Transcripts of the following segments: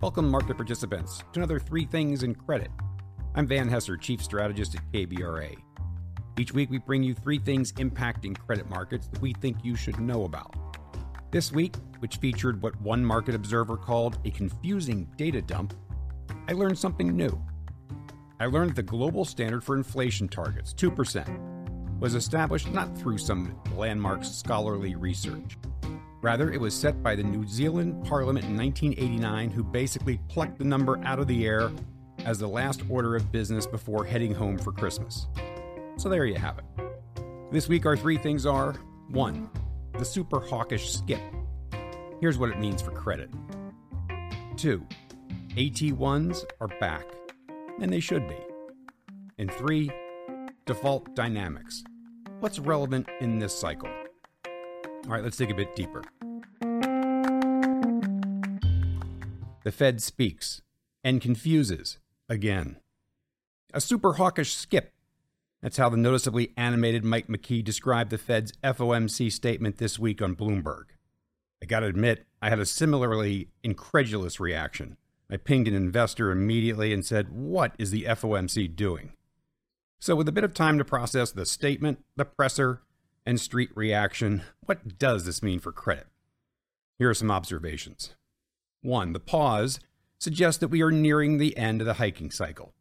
Welcome, market participants, to another Three Things in Credit. I'm Van Hesser, Chief Strategist at KBRA. Each week, we bring you three things impacting credit markets that we think you should know about. This week, which featured what one market observer called a confusing data dump, I learned something new. I learned the global standard for inflation targets, 2%, was established not through some landmark scholarly research. Rather, it was set by the New Zealand Parliament in 1989, who basically plucked the number out of the air as the last order of business before heading home for Christmas. So there you have it. This week, our three things are 1. The super hawkish skip. Here's what it means for credit. 2. AT1s are back, and they should be. And 3. Default dynamics. What's relevant in this cycle? All right, let's dig a bit deeper. The Fed speaks and confuses again. A super hawkish skip. That's how the noticeably animated Mike McKee described the Fed's FOMC statement this week on Bloomberg. I gotta admit, I had a similarly incredulous reaction. I pinged an investor immediately and said, What is the FOMC doing? So, with a bit of time to process the statement, the presser, and street reaction, what does this mean for credit? Here are some observations. One, the pause suggests that we are nearing the end of the hiking cycle.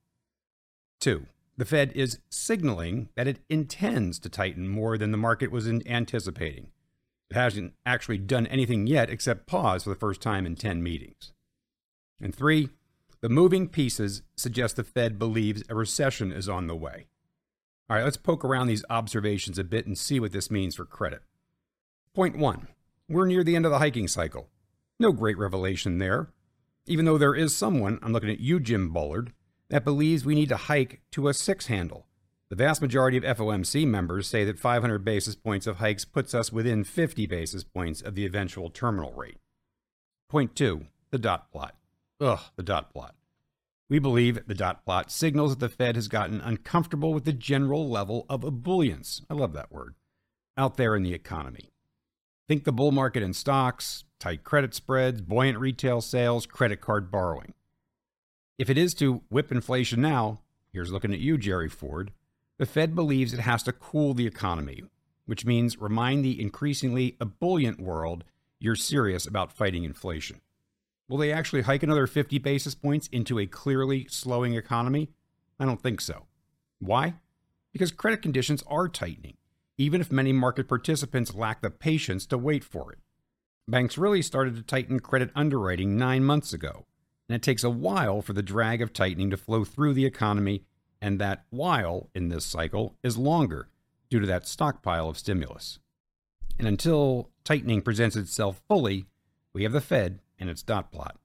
Two, the Fed is signaling that it intends to tighten more than the market was anticipating. It hasn't actually done anything yet except pause for the first time in 10 meetings. And three, the moving pieces suggest the Fed believes a recession is on the way. All right, let's poke around these observations a bit and see what this means for credit. Point one we're near the end of the hiking cycle. No great revelation there. Even though there is someone, I'm looking at you, Jim Bullard, that believes we need to hike to a six handle. The vast majority of FOMC members say that 500 basis points of hikes puts us within 50 basis points of the eventual terminal rate. Point two the dot plot. Ugh, the dot plot. We believe the dot plot signals that the Fed has gotten uncomfortable with the general level of ebullience. I love that word. Out there in the economy. Think the bull market in stocks, tight credit spreads, buoyant retail sales, credit card borrowing. If it is to whip inflation now, here's looking at you, Jerry Ford, the Fed believes it has to cool the economy, which means remind the increasingly ebullient world you're serious about fighting inflation. Will they actually hike another 50 basis points into a clearly slowing economy? I don't think so. Why? Because credit conditions are tightening, even if many market participants lack the patience to wait for it. Banks really started to tighten credit underwriting nine months ago, and it takes a while for the drag of tightening to flow through the economy, and that while in this cycle is longer due to that stockpile of stimulus. And until tightening presents itself fully, we have the Fed and its dot plot.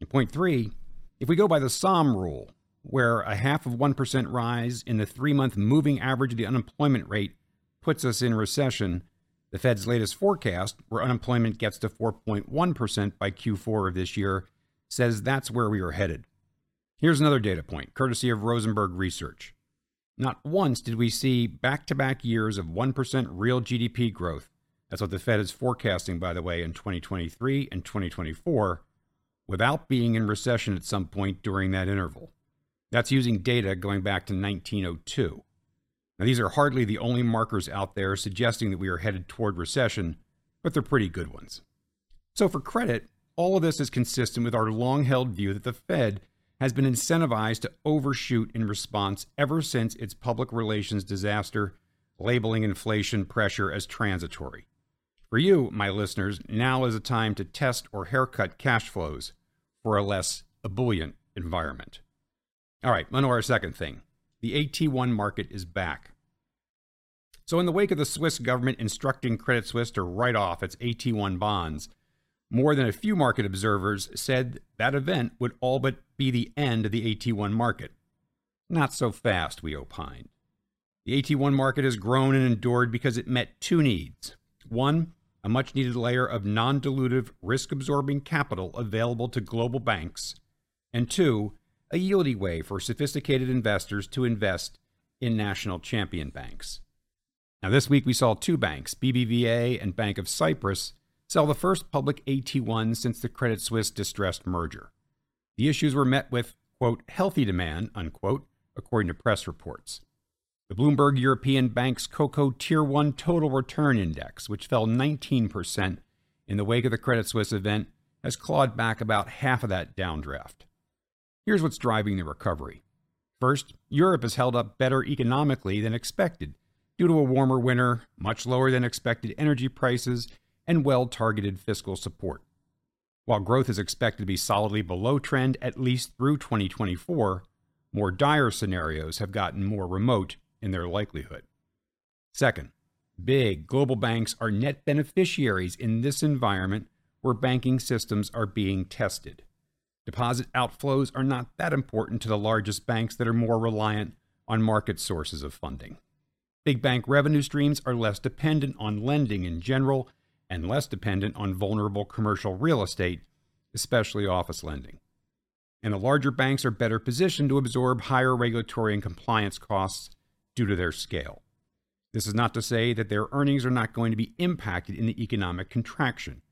In point three, if we go by the Sahm rule, where a half of 1% rise in the three month moving average of the unemployment rate puts us in recession, the Fed's latest forecast, where unemployment gets to 4.1% by Q4 of this year, says that's where we are headed. Here's another data point, courtesy of Rosenberg Research. Not once did we see back to back years of 1% real GDP growth that's what the Fed is forecasting, by the way, in 2023 and 2024, without being in recession at some point during that interval. That's using data going back to 1902. Now, these are hardly the only markers out there suggesting that we are headed toward recession, but they're pretty good ones. So, for credit, all of this is consistent with our long held view that the Fed has been incentivized to overshoot in response ever since its public relations disaster, labeling inflation pressure as transitory. For you, my listeners, now is a time to test or haircut cash flows for a less ebullient environment. All right, on to our second thing. The AT1 market is back. So, in the wake of the Swiss government instructing Credit Suisse to write off its AT1 bonds, more than a few market observers said that event would all but be the end of the AT1 market. Not so fast, we opined. The AT1 market has grown and endured because it met two needs. One, a much needed layer of non dilutive, risk absorbing capital available to global banks, and two, a yieldy way for sophisticated investors to invest in national champion banks. Now, this week we saw two banks, BBVA and Bank of Cyprus, sell the first public AT1 since the Credit Suisse distressed merger. The issues were met with, quote, healthy demand, unquote, according to press reports. The Bloomberg European Bank's CoCo Tier 1 Total Return Index, which fell 19% in the wake of the Credit Suisse event, has clawed back about half of that downdraft. Here's what's driving the recovery. First, Europe has held up better economically than expected due to a warmer winter, much lower than expected energy prices, and well targeted fiscal support. While growth is expected to be solidly below trend at least through 2024, more dire scenarios have gotten more remote in their likelihood. Second, big global banks are net beneficiaries in this environment where banking systems are being tested. Deposit outflows are not that important to the largest banks that are more reliant on market sources of funding. Big bank revenue streams are less dependent on lending in general and less dependent on vulnerable commercial real estate, especially office lending. And the larger banks are better positioned to absorb higher regulatory and compliance costs due to their scale. This is not to say that their earnings are not going to be impacted in the economic contraction,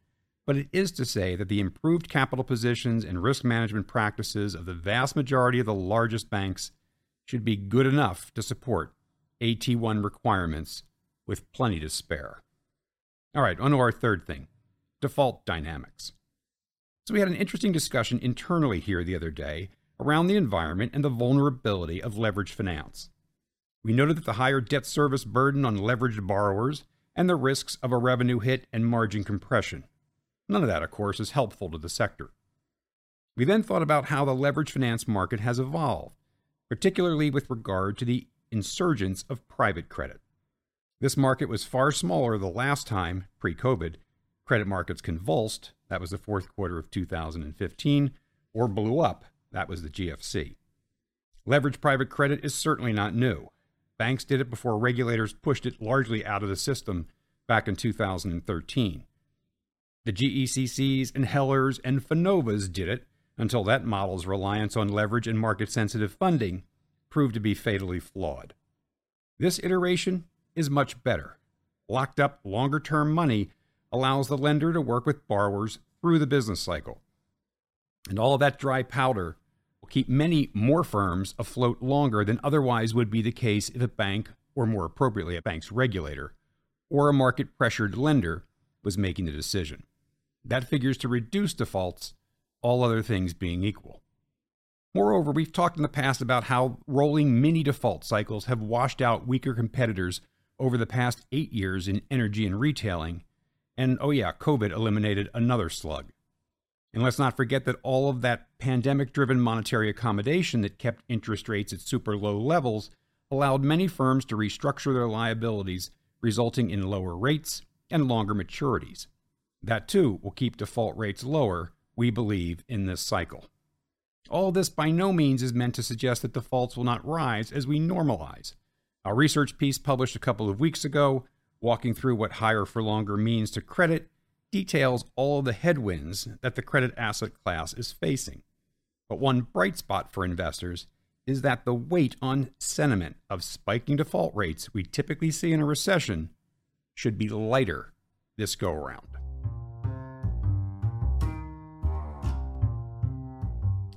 but it is to say that the improved capital positions and risk management practices of the vast majority of the largest banks should be good enough to support AT1 requirements with plenty to spare. All right, on to our third thing default dynamics. So, we had an interesting discussion internally here the other day around the environment and the vulnerability of leveraged finance. We noted that the higher debt service burden on leveraged borrowers and the risks of a revenue hit and margin compression. None of that, of course, is helpful to the sector. We then thought about how the leveraged finance market has evolved, particularly with regard to the insurgence of private credit. This market was far smaller the last time, pre COVID, credit markets convulsed, that was the fourth quarter of 2015, or blew up, that was the GFC. Leveraged private credit is certainly not new. Banks did it before regulators pushed it largely out of the system back in 2013. The GECCs and Hellers and Finovas did it until that model's reliance on leverage and market sensitive funding proved to be fatally flawed. This iteration is much better. Locked up longer term money allows the lender to work with borrowers through the business cycle. And all of that dry powder keep many more firms afloat longer than otherwise would be the case if a bank, or more appropriately, a bank's regulator, or a market pressured lender was making the decision. That figures to reduce defaults, all other things being equal. Moreover, we've talked in the past about how rolling mini default cycles have washed out weaker competitors over the past eight years in energy and retailing. And oh, yeah, COVID eliminated another slug. And let's not forget that all of that pandemic driven monetary accommodation that kept interest rates at super low levels allowed many firms to restructure their liabilities, resulting in lower rates and longer maturities. That too will keep default rates lower, we believe, in this cycle. All this by no means is meant to suggest that defaults will not rise as we normalize. A research piece published a couple of weeks ago, walking through what higher for longer means to credit, details all the headwinds that the credit asset class is facing. But one bright spot for investors is that the weight on sentiment of spiking default rates we typically see in a recession should be lighter this go around.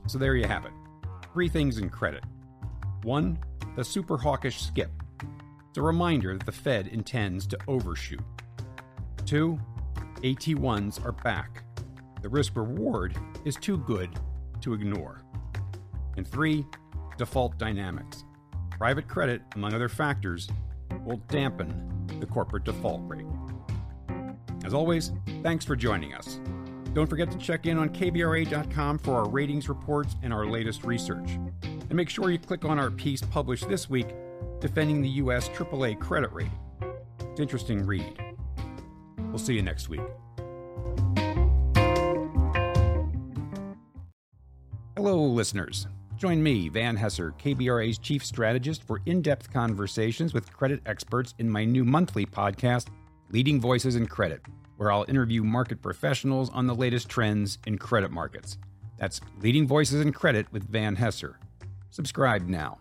So there you have it. Three things in credit. One, the super hawkish skip. It's a reminder that the Fed intends to overshoot. Two, AT1s are back. The risk reward is too good to ignore. And three, default dynamics. Private credit, among other factors, will dampen the corporate default rate. As always, thanks for joining us. Don't forget to check in on KBRA.com for our ratings reports and our latest research. And make sure you click on our piece published this week defending the U.S. AAA credit rating. It's interesting read. We'll see you next week. Hello, listeners. Join me, Van Hesser, KBRA's chief strategist, for in depth conversations with credit experts in my new monthly podcast, Leading Voices in Credit, where I'll interview market professionals on the latest trends in credit markets. That's Leading Voices in Credit with Van Hesser. Subscribe now.